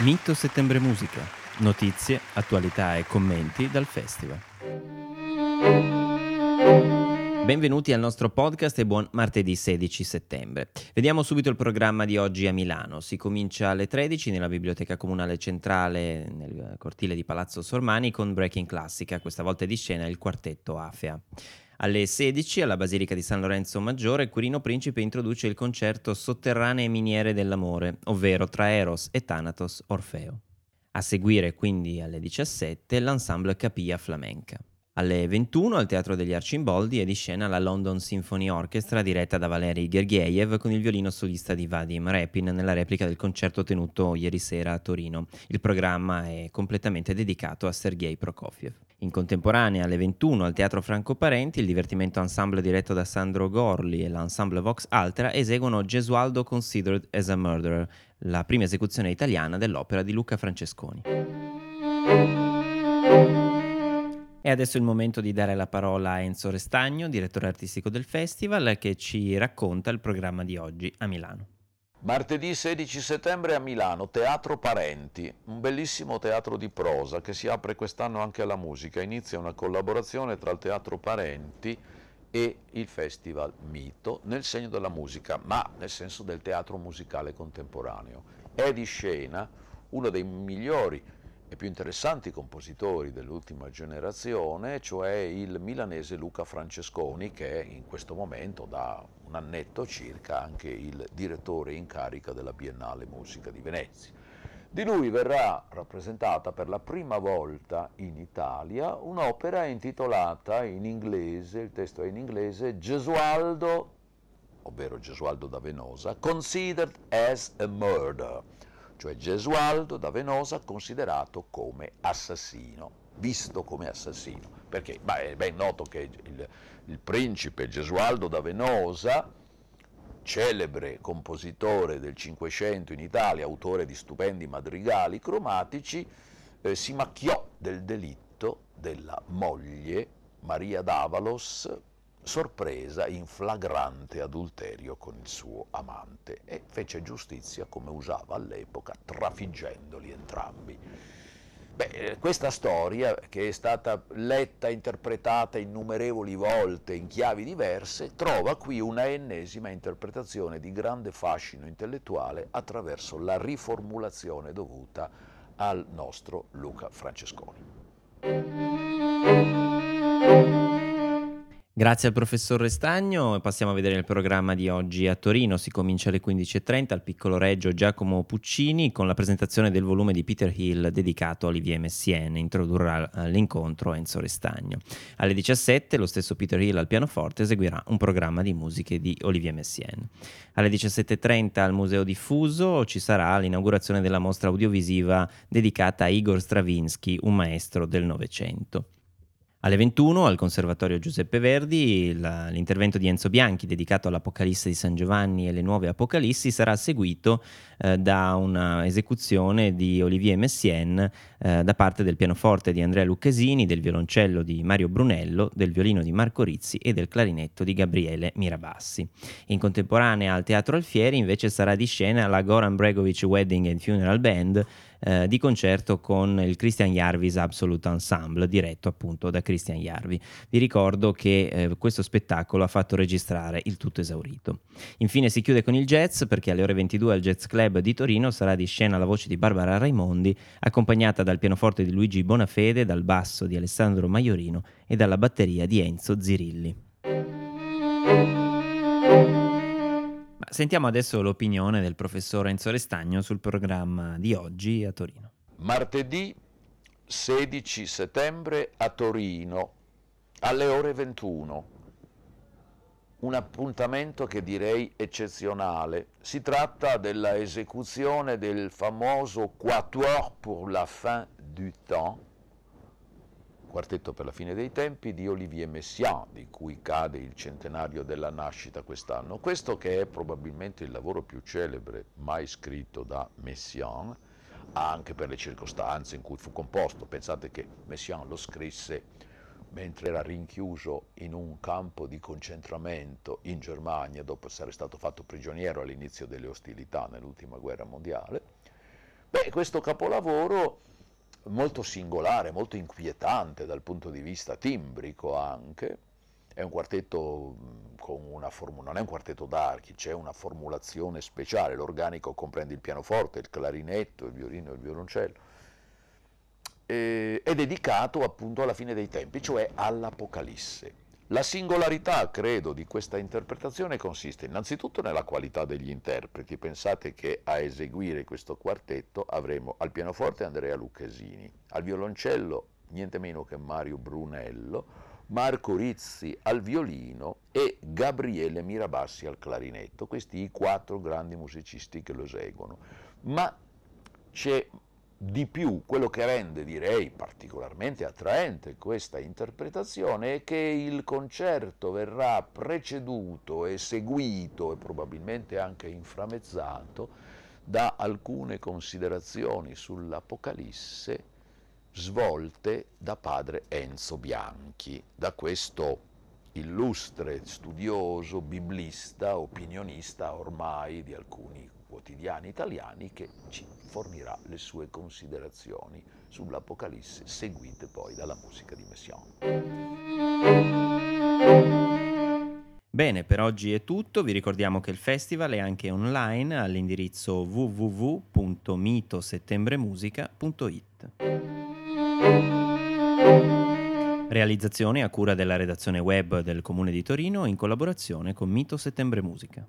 Mito Settembre Musica. Notizie, attualità e commenti dal festival. Benvenuti al nostro podcast e buon martedì 16 settembre. Vediamo subito il programma di oggi a Milano. Si comincia alle 13 nella Biblioteca Comunale Centrale nel cortile di Palazzo Sormani con Breaking Classica, questa volta di scena il quartetto Afea. Alle 16 alla Basilica di San Lorenzo Maggiore Quirino Principe introduce il concerto Sotterranee miniere dell'amore, ovvero tra Eros e Thanatos Orfeo. A seguire quindi alle 17 l'ensemble Capilla Flamenca. Alle 21 al Teatro degli Arcimboldi è di scena la London Symphony Orchestra diretta da Valery Gergiev con il violino solista di Vadim Repin nella replica del concerto tenuto ieri sera a Torino. Il programma è completamente dedicato a Sergei Prokofiev. In contemporanea alle 21 al Teatro Franco Parenti il divertimento ensemble diretto da Sandro Gorli e l'ensemble Vox Altera eseguono Gesualdo Considered as a Murderer, la prima esecuzione italiana dell'opera di Luca Francesconi. E adesso è il momento di dare la parola a Enzo Restagno, direttore artistico del festival, che ci racconta il programma di oggi a Milano. Martedì 16 settembre a Milano, Teatro Parenti, un bellissimo teatro di prosa che si apre quest'anno anche alla musica. Inizia una collaborazione tra il Teatro Parenti e il Festival Mito nel segno della musica, ma nel senso del teatro musicale contemporaneo. È di scena uno dei migliori e più interessanti compositori dell'ultima generazione, cioè il milanese Luca Francesconi, che è in questo momento da un annetto circa anche il direttore in carica della Biennale Musica di Venezia. Di lui verrà rappresentata per la prima volta in Italia un'opera intitolata in inglese, il testo è in inglese, Gesualdo, ovvero Gesualdo da Venosa, Considered as a Murder cioè Gesualdo da Venosa considerato come assassino, visto come assassino, perché beh, è ben noto che il, il principe Gesualdo da Venosa, celebre compositore del Cinquecento in Italia, autore di stupendi madrigali cromatici, eh, si macchiò del delitto della moglie Maria d'Avalos, sorpresa in flagrante adulterio con il suo amante e fece giustizia come usava all'epoca, trafiggendoli entrambi. Beh, questa storia, che è stata letta e interpretata innumerevoli volte in chiavi diverse, trova qui una ennesima interpretazione di grande fascino intellettuale attraverso la riformulazione dovuta al nostro Luca Francesconi. Grazie al professor Restagno, passiamo a vedere il programma di oggi a Torino, si comincia alle 15.30 al piccolo Reggio Giacomo Puccini con la presentazione del volume di Peter Hill dedicato a Olivier Messiaen, introdurrà l'incontro Enzo Restagno. Alle 17 lo stesso Peter Hill al pianoforte eseguirà un programma di musiche di Olivier Messiaen. Alle 17.30 al Museo Diffuso ci sarà l'inaugurazione della mostra audiovisiva dedicata a Igor Stravinsky, un maestro del Novecento. Alle 21 al Conservatorio Giuseppe Verdi la, l'intervento di Enzo Bianchi dedicato all'Apocalisse di San Giovanni e le nuove Apocalissi sarà seguito eh, da un'esecuzione di Olivier Messiaen eh, da parte del pianoforte di Andrea Lucchesini, del violoncello di Mario Brunello, del violino di Marco Rizzi e del clarinetto di Gabriele Mirabassi. In contemporanea al Teatro Alfieri invece sarà di scena la Goran Bregovic Wedding and Funeral Band eh, di concerto con il Christian Jarvis Absolute Ensemble, diretto appunto da Christian Jarvi. Vi ricordo che eh, questo spettacolo ha fatto registrare il tutto esaurito. Infine si chiude con il jazz perché alle ore 22 al Jazz Club di Torino sarà di scena la voce di Barbara Raimondi, accompagnata dal pianoforte di Luigi Bonafede, dal basso di Alessandro Maiorino e dalla batteria di Enzo Zirilli. Sentiamo adesso l'opinione del professor Enzo Restagno sul programma di oggi a Torino. Martedì 16 settembre a Torino alle ore 21. Un appuntamento che direi eccezionale. Si tratta della esecuzione del famoso Quatuor pour la fin du temps Quartetto per la fine dei tempi di Olivier Messiaen, di cui cade il centenario della nascita quest'anno. Questo che è probabilmente il lavoro più celebre mai scritto da Messiaen, anche per le circostanze in cui fu composto. Pensate che Messiaen lo scrisse mentre era rinchiuso in un campo di concentramento in Germania dopo essere stato fatto prigioniero all'inizio delle ostilità nell'ultima guerra mondiale Beh, questo capolavoro molto singolare, molto inquietante dal punto di vista timbrico anche, è un quartetto con una formula, non è un quartetto d'archi, c'è una formulazione speciale, l'organico comprende il pianoforte, il clarinetto, il violino e il violoncello, e, è dedicato appunto alla fine dei tempi, cioè all'Apocalisse. La singolarità, credo, di questa interpretazione consiste innanzitutto nella qualità degli interpreti. Pensate che a eseguire questo quartetto avremo al pianoforte Andrea Lucchesini, al violoncello niente meno che Mario Brunello, Marco Rizzi al violino e Gabriele Mirabassi al clarinetto, questi i quattro grandi musicisti che lo eseguono. Ma c'è di più, quello che rende, direi, particolarmente attraente questa interpretazione è che il concerto verrà preceduto e seguito e probabilmente anche inframezzato da alcune considerazioni sull'Apocalisse svolte da padre Enzo Bianchi, da questo illustre studioso, biblista, opinionista ormai di alcuni quotidiani italiani che ci fornirà le sue considerazioni sull'Apocalisse seguite poi dalla musica di Messiaen. Bene, per oggi è tutto, vi ricordiamo che il festival è anche online all'indirizzo www.mitosettembremusica.it. Realizzazione a cura della redazione web del Comune di Torino in collaborazione con Mito Settembre Musica.